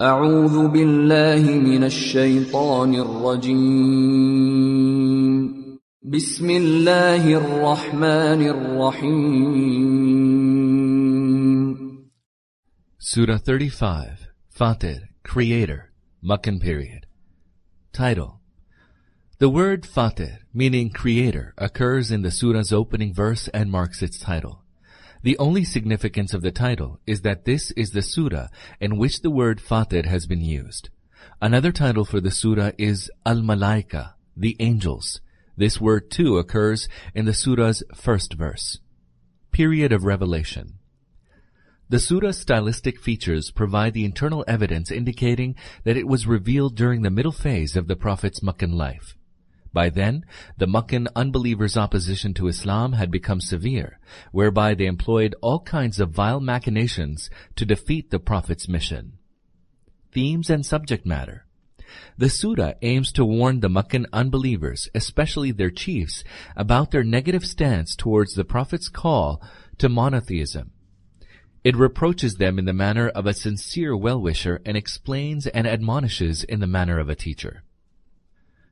أعوذ بالله من الشيطان الرجيم بسم الله الرحمن الرحيم Surah 35 Fatir, Creator, Makkan period. Title The word Fatir, meaning Creator, occurs in the surah's opening verse and marks its title. The only significance of the title is that this is the surah in which the word Fatir has been used. Another title for the surah is Al-Malaika, the angels. This word too occurs in the surah's first verse. Period of revelation. The surah's stylistic features provide the internal evidence indicating that it was revealed during the middle phase of the Prophet's Meccan life. By then, the Meccan unbelievers' opposition to Islam had become severe, whereby they employed all kinds of vile machinations to defeat the Prophet's mission. Themes and subject matter. The surah aims to warn the Meccan unbelievers, especially their chiefs, about their negative stance towards the Prophet's call to monotheism it reproaches them in the manner of a sincere well-wisher and explains and admonishes in the manner of a teacher.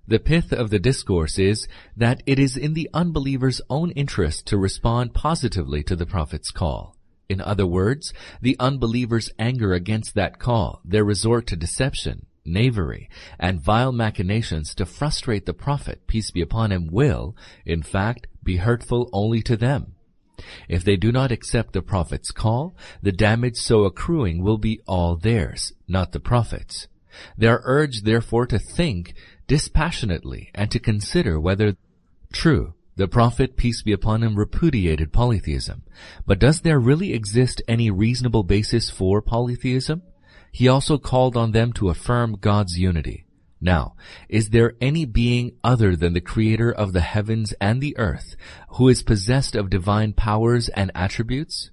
The pith of the discourse is that it is in the unbeliever's own interest to respond positively to the Prophet's call. In other words, the unbeliever's anger against that call, their resort to deception, knavery, and vile machinations to frustrate the Prophet, peace be upon him, will, in fact, be hurtful only to them. If they do not accept the Prophet's call, the damage so accruing will be all theirs, not the Prophet's. They are urged therefore to think dispassionately and to consider whether true the Prophet, peace be upon him, repudiated polytheism. But does there really exist any reasonable basis for polytheism? He also called on them to affirm God's unity. Now, is there any being other than the creator of the heavens and the earth who is possessed of divine powers and attributes?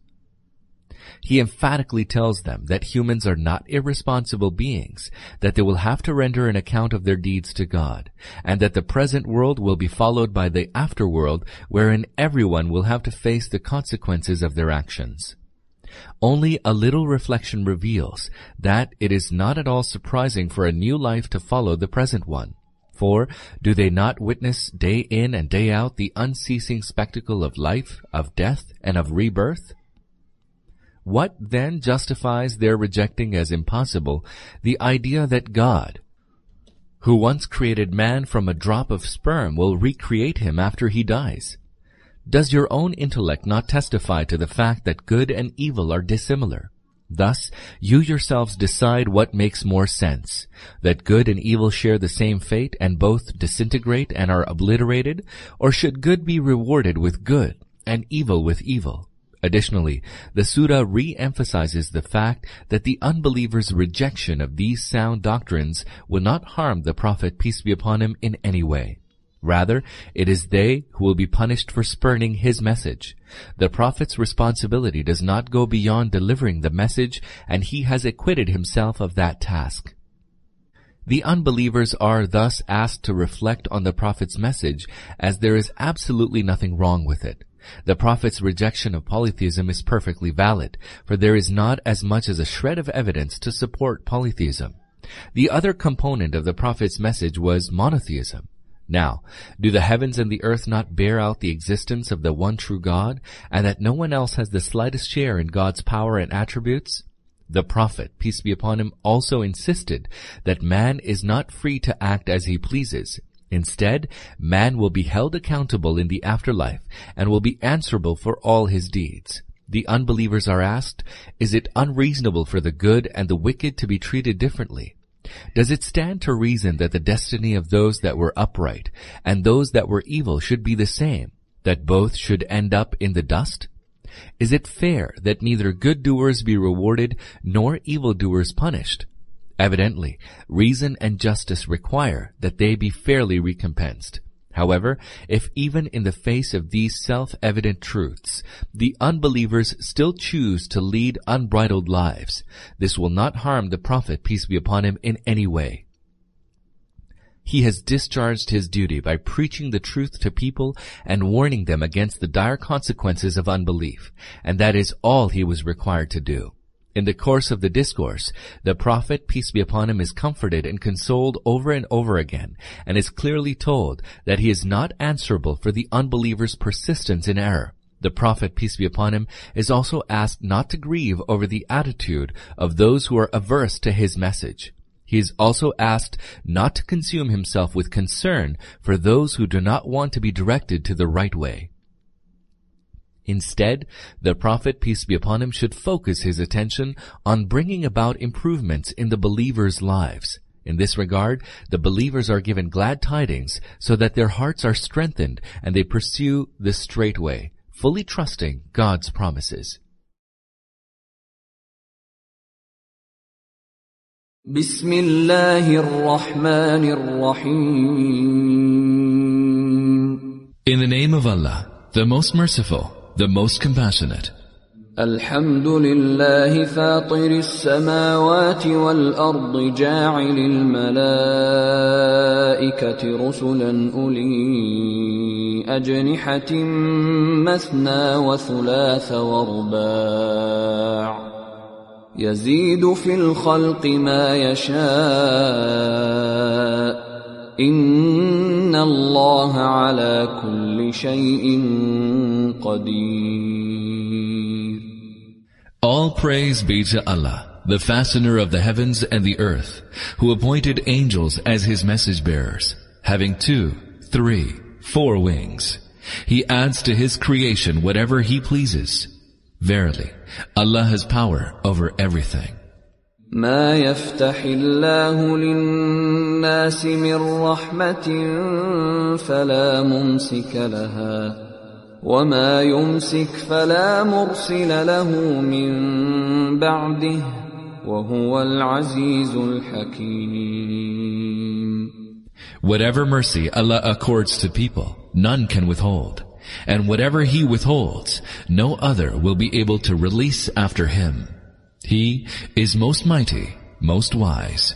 He emphatically tells them that humans are not irresponsible beings, that they will have to render an account of their deeds to God, and that the present world will be followed by the afterworld wherein everyone will have to face the consequences of their actions. Only a little reflection reveals that it is not at all surprising for a new life to follow the present one. For do they not witness day in and day out the unceasing spectacle of life, of death, and of rebirth? What then justifies their rejecting as impossible the idea that God, who once created man from a drop of sperm, will recreate him after he dies? Does your own intellect not testify to the fact that good and evil are dissimilar? Thus, you yourselves decide what makes more sense, that good and evil share the same fate and both disintegrate and are obliterated, or should good be rewarded with good and evil with evil? Additionally, the Surah re-emphasizes the fact that the unbeliever's rejection of these sound doctrines will not harm the Prophet, peace be upon him, in any way. Rather, it is they who will be punished for spurning his message. The prophet's responsibility does not go beyond delivering the message, and he has acquitted himself of that task. The unbelievers are thus asked to reflect on the prophet's message as there is absolutely nothing wrong with it. The prophet's rejection of polytheism is perfectly valid, for there is not as much as a shred of evidence to support polytheism. The other component of the prophet's message was monotheism. Now, do the heavens and the earth not bear out the existence of the one true God, and that no one else has the slightest share in God's power and attributes? The Prophet, peace be upon him, also insisted that man is not free to act as he pleases. Instead, man will be held accountable in the afterlife and will be answerable for all his deeds. The unbelievers are asked, is it unreasonable for the good and the wicked to be treated differently? Does it stand to reason that the destiny of those that were upright and those that were evil should be the same, that both should end up in the dust? Is it fair that neither good doers be rewarded nor evil doers punished? Evidently, reason and justice require that they be fairly recompensed. However, if even in the face of these self-evident truths, the unbelievers still choose to lead unbridled lives, this will not harm the Prophet, peace be upon him, in any way. He has discharged his duty by preaching the truth to people and warning them against the dire consequences of unbelief, and that is all he was required to do. In the course of the discourse, the Prophet, peace be upon him, is comforted and consoled over and over again, and is clearly told that he is not answerable for the unbeliever's persistence in error. The Prophet, peace be upon him, is also asked not to grieve over the attitude of those who are averse to his message. He is also asked not to consume himself with concern for those who do not want to be directed to the right way. Instead, the Prophet, peace be upon him, should focus his attention on bringing about improvements in the believers' lives. In this regard, the believers are given glad tidings so that their hearts are strengthened and they pursue the straight way, fully trusting God's promises. بسم الله الرحمن الرحيم In the name of Allah, the most merciful, the most compassionate. الحمد لله فاطر السماوات والأرض جاعل الملائكة رسلا أولي أجنحة مثنى وثلاث ورباع يزيد في الخلق ما يشاء إن الله على كل شيء قدير All praise be to Allah, the Fashioner of the heavens and the earth, who appointed angels as his message bearers, having two, three, four wings. He adds to his creation whatever he pleases. Verily, Allah has power over everything. ما يفتح الله للناس من رحمة فلا ممسك لها وما يمسك فلا مرسل له من بعده وهو العزيز الحكيم Whatever mercy Allah accords to people, none can withhold. And whatever He withholds, no other will be able to release after Him. He is most mighty, most wise.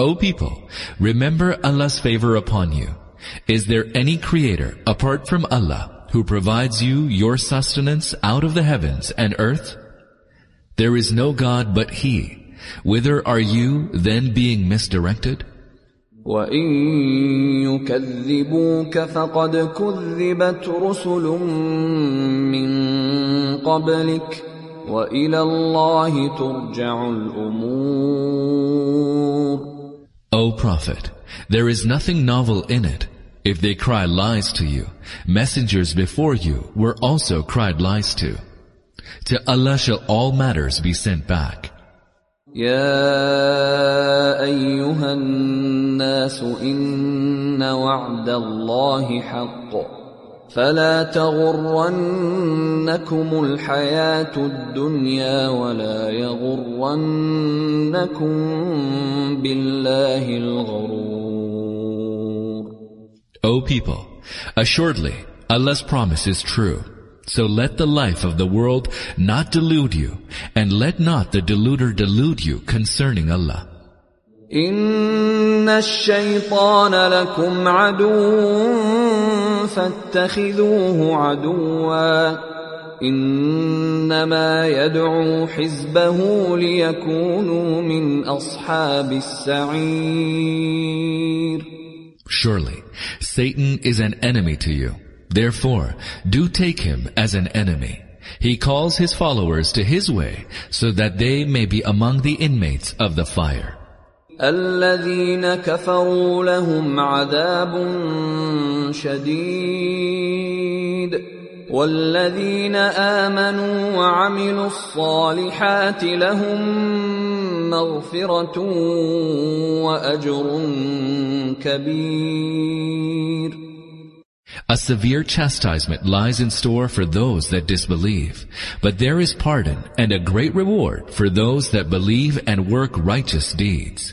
O people, remember Allah's favor upon you. Is there any creator apart from Allah who provides you your sustenance out of the heavens and earth? There is no God but He. Whither are you then being misdirected? وإن يكذبوك فقد كذبت رسل من قبلك وإلى الله ترجع الأمور O Prophet, there is nothing novel in it. If they cry lies to you, messengers before you were also cried lies to. To Allah shall all matters be sent back. يا أيها الناس إن وعد الله حق فلا تغرنكم الحياة الدنيا ولا يغرنكم بالله الغرور O people, assuredly Allah's promise is true. So let the life of the world not delude you, and let not the deluder delude you concerning Allah. إن الشيطان لكم عدو فاتخذوه عدوا إنما يدعو حزبه ليكونوا من أصحاب السعير Surely, Satan is an enemy to you. Therefore, do take him as an enemy. He calls his followers to his way so that they may be among the inmates of the fire. الذين كفروا لهم عذاب شديد والذين امنوا وعملوا الصالحات لهم مغفره واجر كبير A severe chastisement lies in store for those that disbelieve, but there is pardon and a great reward for those that believe and work righteous deeds.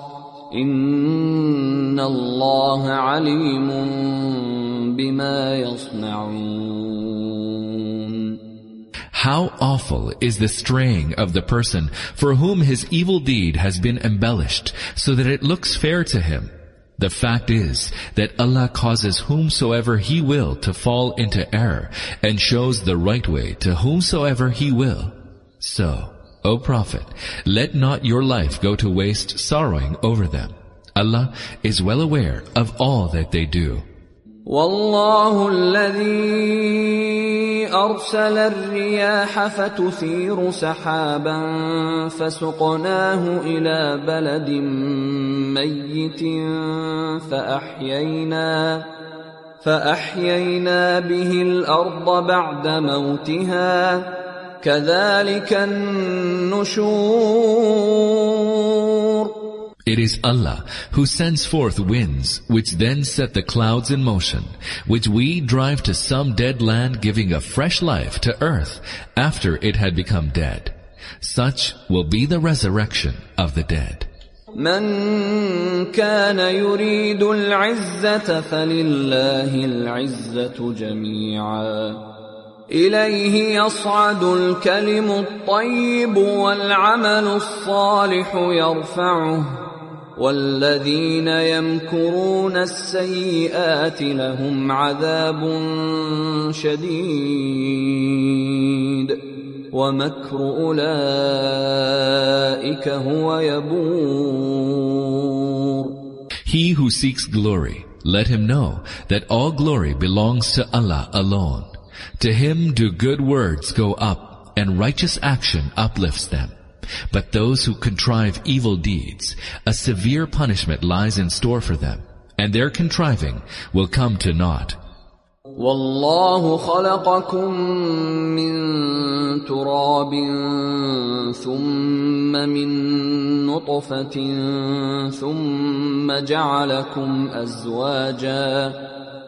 إن الله عليم بما يصنعون How awful is the straying of the person for whom his evil deed has been embellished so that it looks fair to him. The fact is that Allah causes whomsoever He will to fall into error and shows the right way to whomsoever He will. So, O Prophet, let not your life go to waste sorrowing over them. Allah is well aware of all that they do. والله الذي أرسل الرياح فتثير سحابا فسقناه إلى بلد ميت فأحيينا فأحيينا به الأرض بعد موتها كذلك النشور It is Allah who sends forth winds, which then set the clouds in motion, which we drive to some dead land giving a fresh life to earth after it had become dead. Such will be the resurrection of the dead. من كان يريد العزة فلله العزة جميعا إليه يصعد الكلم الطيب والعمل الصالح يرفعه. والذين يمكرون السيئات لهم عذاب شديد. ومكر أولئك هو يبور. He who seeks glory, let him know that all glory belongs to Allah alone. To him do good words go up, and righteous action uplifts them. But those who contrive evil deeds, a severe punishment lies in store for them, and their contriving will come to naught. والله خلقكم من تراب ثم من نطفة ثم جعلكم أزواجا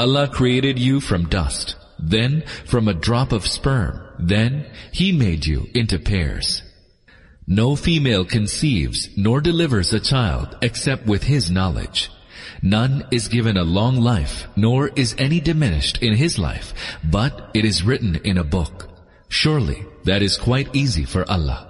Allah created you from dust, then from a drop of sperm, then He made you into pairs. No female conceives nor delivers a child except with his knowledge. None is given a long life, nor is any diminished in his life, but it is written in a book. Surely that is quite easy for Allah.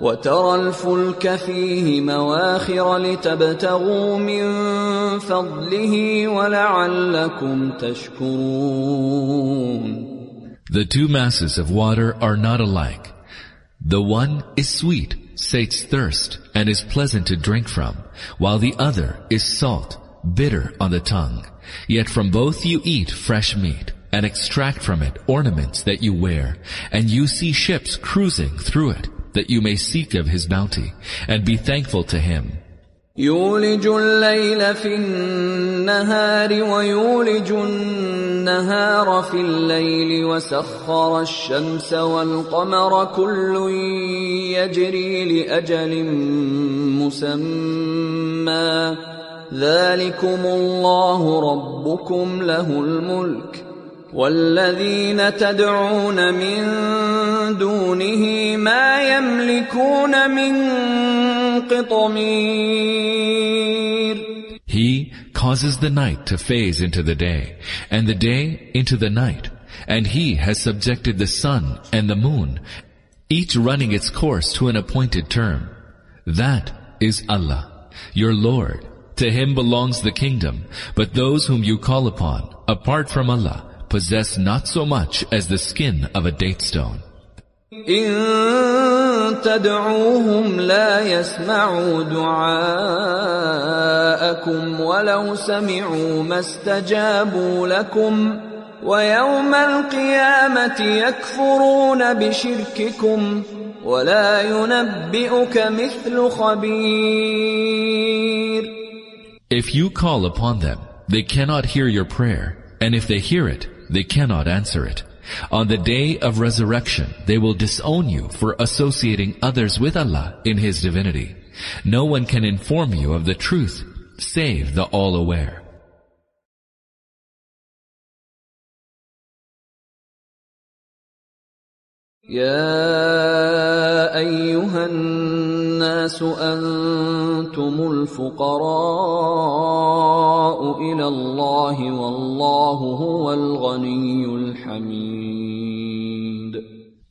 وترى الفلك فيه مواخر لتبتغوا من فضله ولعلكم تشكرون The two masses of water are not alike. The one is sweet, sates thirst, and is pleasant to drink from, while the other is salt, bitter on the tongue. Yet from both you eat fresh meat, and extract from it ornaments that you wear, and you see ships cruising through it, that you may seek of his bounty, and be thankful to him. يولج الليل في النهار ويولج النهار في الليل وسخر الشمس والقمر كل يجري لاجل مسمى ذلكم الله ربكم له الملك والذين تدعون من دونه ما يملكون من قطمير He causes the night to phase into the day, and the day into the night, and He has subjected the sun and the moon, each running its course to an appointed term. That is Allah, your Lord. To Him belongs the kingdom, but those whom you call upon, apart from Allah, possess not so much as the skin of a date stone. إن تدعوهم لا يسمعوا دعاءكم ولو سمعوا ما استجابوا لكم ويوم القيامة يكفرون بشرككم ولا ينبئك مثل خبير If you call upon them, they cannot hear your prayer, and if they hear it, they cannot answer it. On the day of resurrection, they will disown you for associating others with Allah in His divinity. No one can inform you of the truth, save the All-Aware. يا أيها الناس أنتم الفقراء إلى الله والله هو الغني الحميد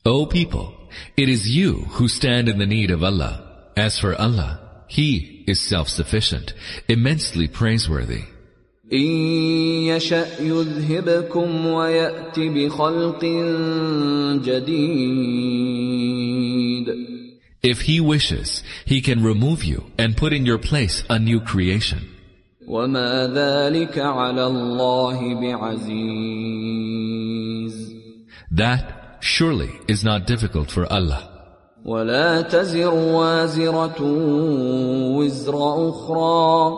O people, it is you who stand in the need of Allah. As for Allah, He is self-sufficient, immensely praiseworthy. إن يشأ يذهبكم ويأت بخلق جديد If He wishes, He can remove you and put in your place a new creation. وما ذلك على الله بعزيز That surely is not difficult for Allah. ولا تزر وازرة وزر أخرى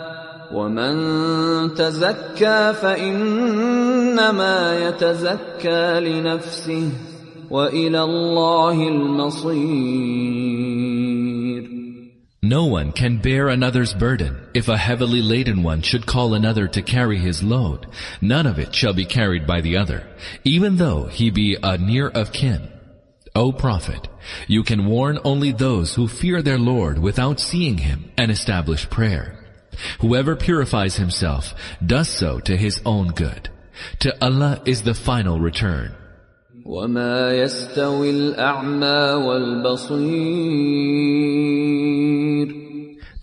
ومن تزكى فإنما يتزكى لنفسه وإلى الله المصير No one can bear another's burden. If a heavily laden one should call another to carry his load, none of it shall be carried by the other, even though he be a near of kin. O Prophet, you can warn only those who fear their Lord without seeing him and establish prayer. Whoever purifies himself does so to his own good. To Allah is the final return. وما يستوي الأعمى والبصير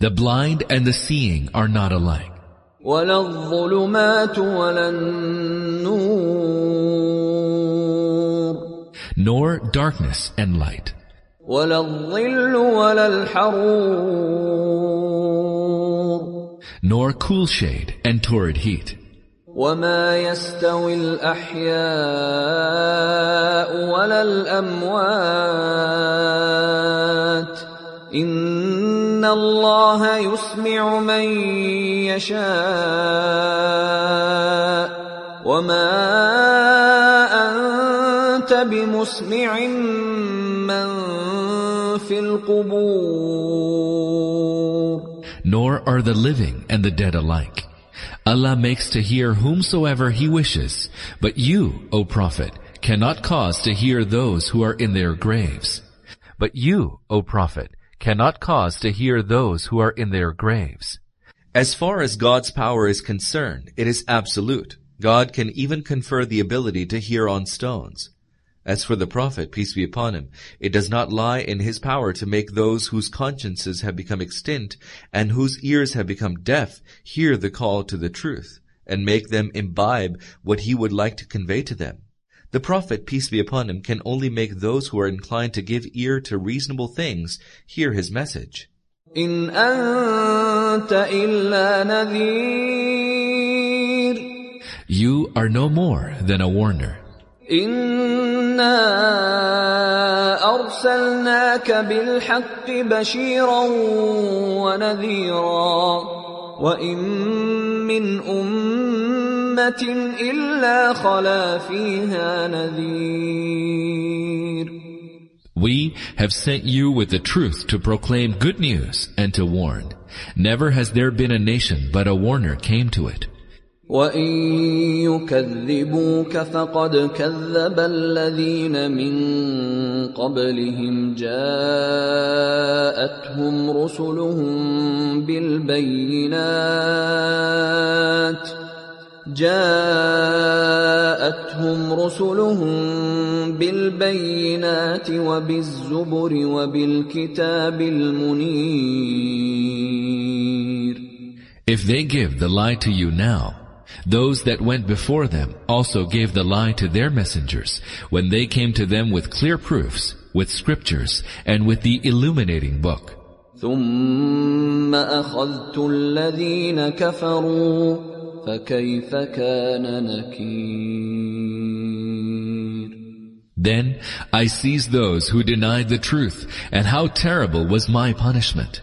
The blind and the seeing are not alike. ولا الظلمات ولا النور Nor darkness and light. ولا الظل ولا الحرور Nor cool shade and torrid heat. وما يستوي الأحياء ولا الأموات إن الله يسمع من يشاء وما انت بمسمع من في القبور nor are the living and the dead alike. Allah makes to hear whomsoever He wishes, but you, O Prophet, cannot cause to hear those who are in their graves. But you, O Prophet, cannot cause to hear those who are in their graves. As far as God's power is concerned, it is absolute. God can even confer the ability to hear on stones. As for the Prophet, peace be upon him, it does not lie in his power to make those whose consciences have become extinct and whose ears have become deaf hear the call to the truth and make them imbibe what he would like to convey to them. The Prophet, peace be upon him, can only make those who are inclined to give ear to reasonable things hear his message. In anta illa. You are no more than a warner. In إنا أرسلناك بالحق بشيرا ونذيرا وإن من أمة إلا خلا فيها نذير We have sent you with the truth to proclaim good news and to warn. Never has there been a nation but a warner came to it. وإن يكذبوك فقد كذب الذين من قبلهم جاءتهم رسلهم بالبينات جاءتهم رسلهم بالبينات وبالزبر وبالكتاب المنير If they give the lie to you now, those that went before them also gave the lie to their messengers when they came to them with clear proofs, with scriptures, and with the illuminating book. ثم أخذت الذين كفروا فكيف كان نكير Then I seized those who denied the truth, and how terrible was my punishment.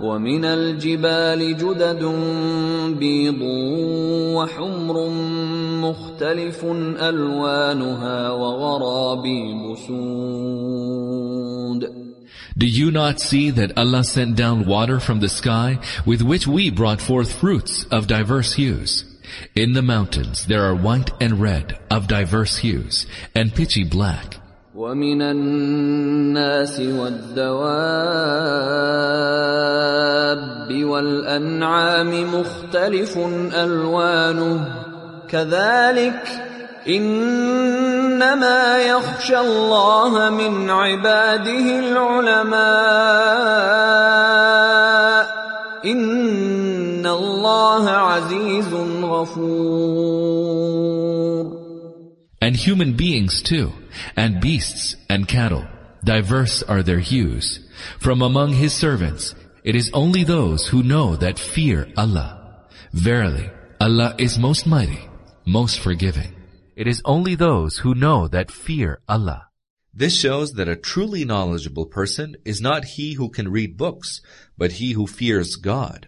ومن الجبال جدد بيض وحمر مختلف ألوانها وغرابيب سود Do you not see that Allah sent down water from the sky with which we brought forth fruits of diverse hues? In the mountains there are white and red of diverse hues and pitchy black. ومن الناس والدواب والأنعام مختلف ألوانه. كذلك إنما يخشى الله من عباده العلماء. إن الله عزيز غفور. And human beings too, and beasts and cattle, diverse are their hues. From among his servants, it is only those who know that fear Allah. Verily, Allah is most mighty, most forgiving. It is only those who know that fear Allah. This shows that a truly knowledgeable person is not he who can read books, but he who fears God.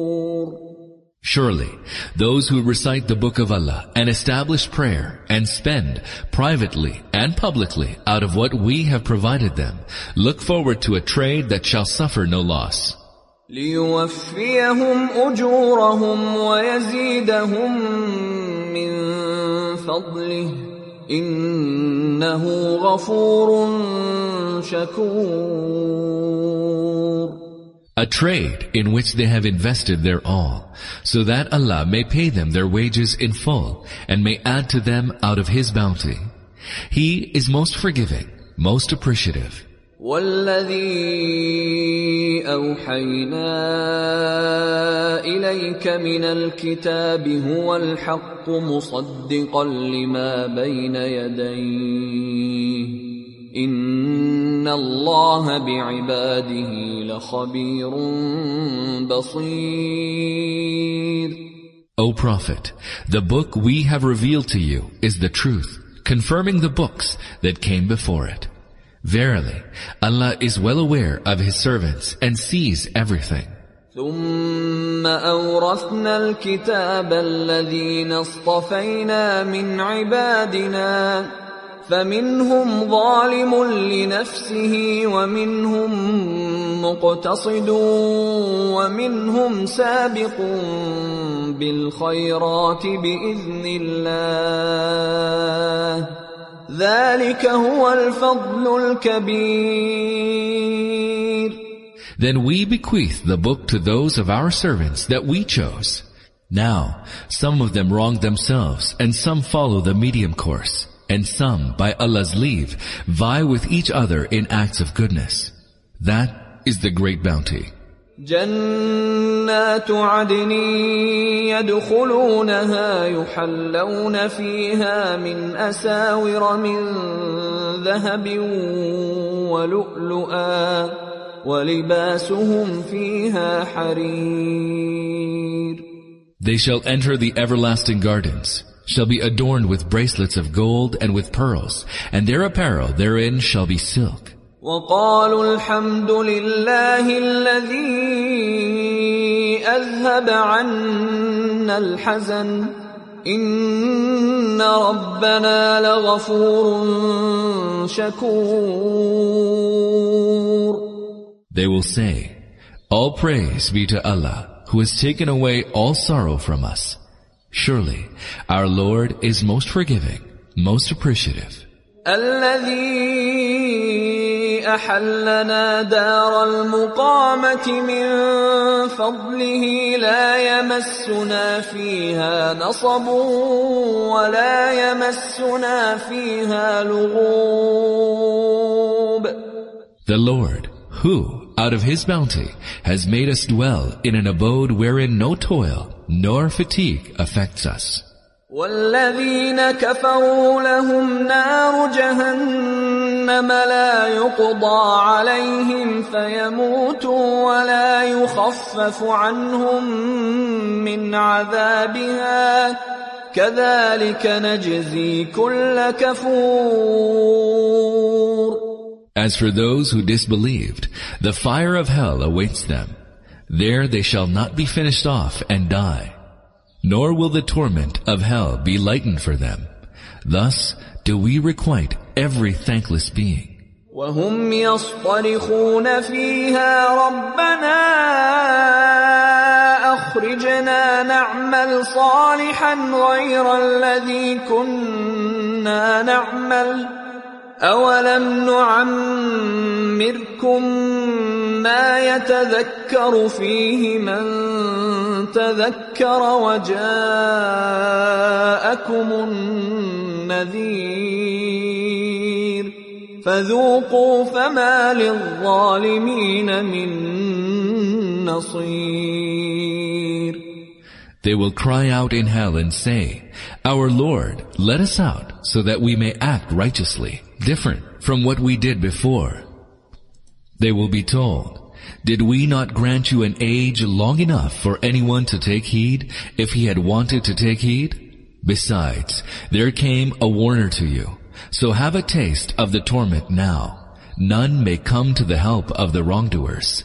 Surely, those who recite the book of Allah and establish prayer and spend privately and publicly out of what we have provided them, look forward to a trade that shall suffer no loss. ليوفيهم أجورهم ويزيدهم من فضله إنه غفور شكور a trade in which they have invested their all, so that Allah may pay them their wages in full and may add to them out of His bounty. He is most forgiving, most appreciative. والذي أوحينا إليك من الكتاب هو الحق مصدقا لما بين يديه إن الله بعباده لخبير بصير O Prophet, the book we have revealed to you is the truth, confirming the books that came before it. Verily, Allah is well aware of His servants and sees everything. ثم أورثنا الكتاب الذين اصطفينا من عبادنا فمنهم ظالم لنفسه ومنهم مقتصد ومنهم سابق بالخيرات بإذن الله ذلك هو الفضل الكبير Then we bequeath the book to those of our servants that we chose. Now, some of them wrong themselves and some follow the medium course. And some, by Allah's leave, vie with each other in acts of goodness. That is the great bounty. جنات عدن يدخلونها يحلون فيها من أساور من ذهب ولؤلؤا ولباسهم فيها حرير They shall enter the everlasting gardens, shall be adorned with bracelets of gold and with pearls, and their apparel therein shall be silk. وقالوا الحمد لله الذي أذهب عنا الحزن إن ربنا لغفور شكور They will say, All praise be to Allah, who has taken away all sorrow from us. Surely, our Lord is most forgiving, most appreciative. الذي أحلنا دار المقامة من فضله لا يمسنا فيها نصب ولا يمسنا فيها لغوب The Lord, who, out of His bounty, has made us dwell in an abode wherein no toil nor fatigue affects us. والذين كفروا لهم نار جهنم لا يقضى عليهم فيموتوا ولا يخفف عنهم من عذابها كذلك نجزي كل كفور As for those who disbelieved, the fire of hell awaits them. There they shall not be finished off and die. Nor will the torment of hell be lightened for them. Thus do we requite every thankless being. وهم يصطرخون فيها ربنا أخرجنا نعمل صالحا غير الذي كنا نعمل أولم نعمركم ما يتذكر فيه من تذكر وجاءكم النذير فذوقوا فما للظالمين من نصير They will cry out in hell and say, Our Lord, let us out so that we may act righteously, different from what we did before. They will be told, Did we not grant you an age long enough for anyone to take heed if he had wanted to take heed? Besides, there came a warner to you. So have a taste of the torment now. None may come to the help of the wrongdoers.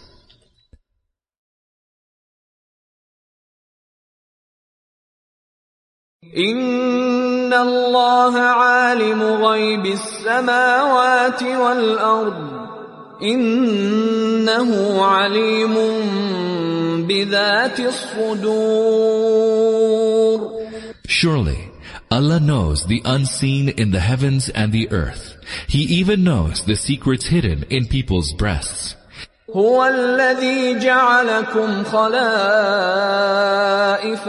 إن الله عالم غيب السماوات والأرض إنه عليم بذات الصدور Surely, Allah knows the unseen in the heavens and the earth. He even knows the secrets hidden in people's breasts. هو الذي جعلكم خلائف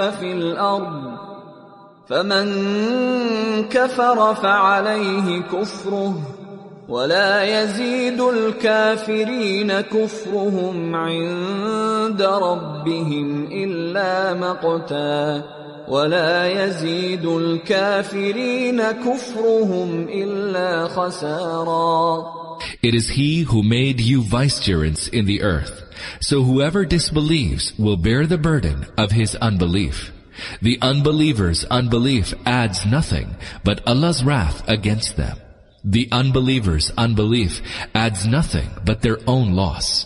في الأرض فمن كفر فعليه كفره ولا يزيد الكافرين كفرهم عند ربهم إلا مقتا ولا يزيد الكافرين كفرهم إلا خسارا It is he who made you vicegerents in the earth. So whoever disbelieves will bear the burden of his unbelief. The unbeliever's unbelief adds nothing but Allah's wrath against them. The unbeliever's unbelief adds nothing but their own loss.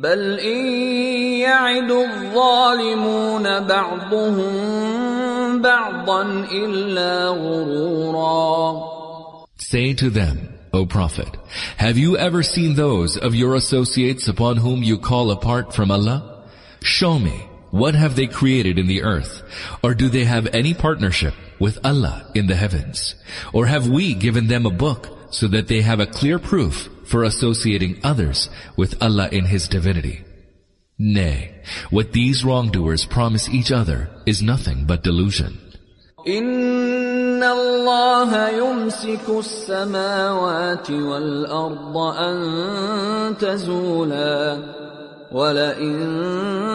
بل إن يعد الظالمون بعضهم بعضا إلا غرورا Say to them, O Prophet, have you ever seen those of your associates upon whom you call apart from Allah? Show me, what have they created in the earth? Or do they have any partnership with Allah in the heavens? Or have we given them a book so that they have a clear proof for associating others with Allah in His divinity. Nay, what these wrongdoers promise each other is nothing but delusion. إن الله يمسك السماوات والأرض أن تزولا ولئن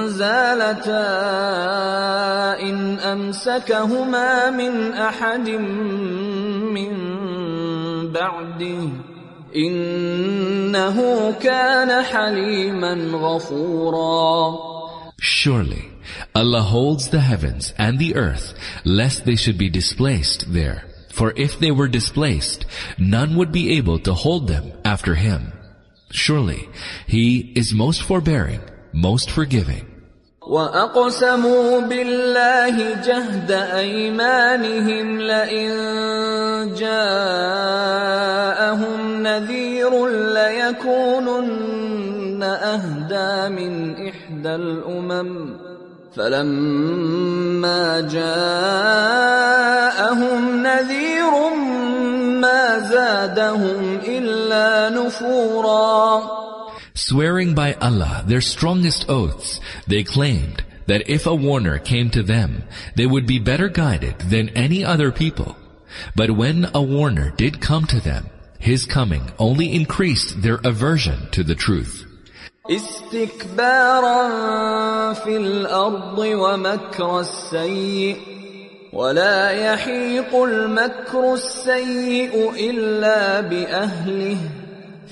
زالتا إن أمسكهما من أحد من بعده إنه كان حليما غفورا Surely Allah holds the heavens and the earth lest they should be displaced there. For if they were displaced, none would be able to hold them after him. Surely He is most forbearing, most forgiving. وأقسموا بالله جهد أيمانهم لئن جاءهم نذير ليكونن أهدى من إحدى الأمم فلما جاءهم نذير ما زادهم إلا نفوراً Swearing by Allah their strongest oaths, they claimed that if a warner came to them, they would be better guided than any other people. But when a warner did come to them, his coming only increased their aversion to the truth. استكبارا في الأرض ومكر السيء ولا يحيق المكر السيء إلا بأهله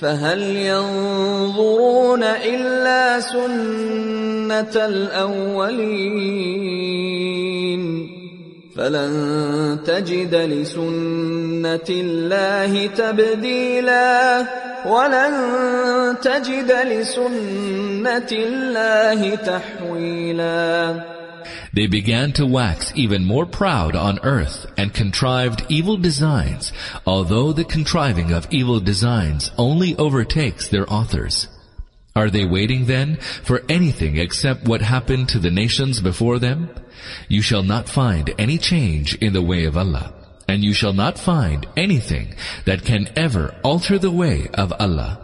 فهل ينظرون إلا سنة الأولين فلن تجد لسنة الله تبديلا ولن تجد لسنة الله تحويلا They began to wax even more proud on earth and contrived evil designs, although the contriving of evil designs only overtakes their authors. Are they waiting then for anything except what happened to the nations before them? You shall not find any change in the way of Allah, and you shall not find anything that can ever alter the way of Allah.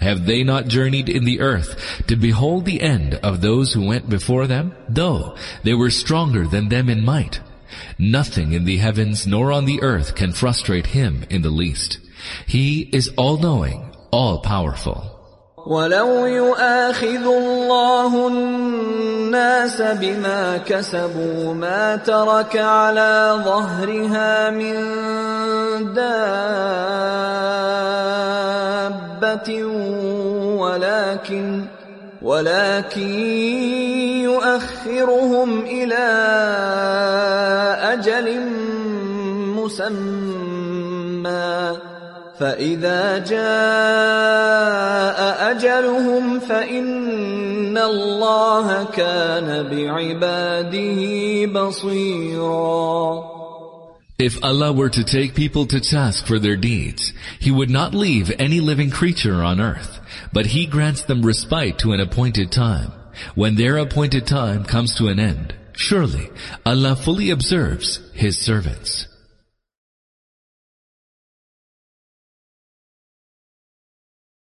Have they not journeyed in the earth to behold the end of those who went before them? Though they were stronger than them in might. Nothing in the heavens nor on the earth can frustrate him in the least. He is all-knowing, all-powerful. ولو يؤاخذ الله الناس بما كسبوا ما ترك على ظهرها من دابة ولكن ولكن يؤخرهم إلى أجل مسمى فإذا جاء أجلهم فإن الله كان بعباده بصيرا If Allah were to take people to task for their deeds, He would not leave any living creature on earth, but He grants them respite to an appointed time. When their appointed time comes to an end, surely Allah fully observes His servants.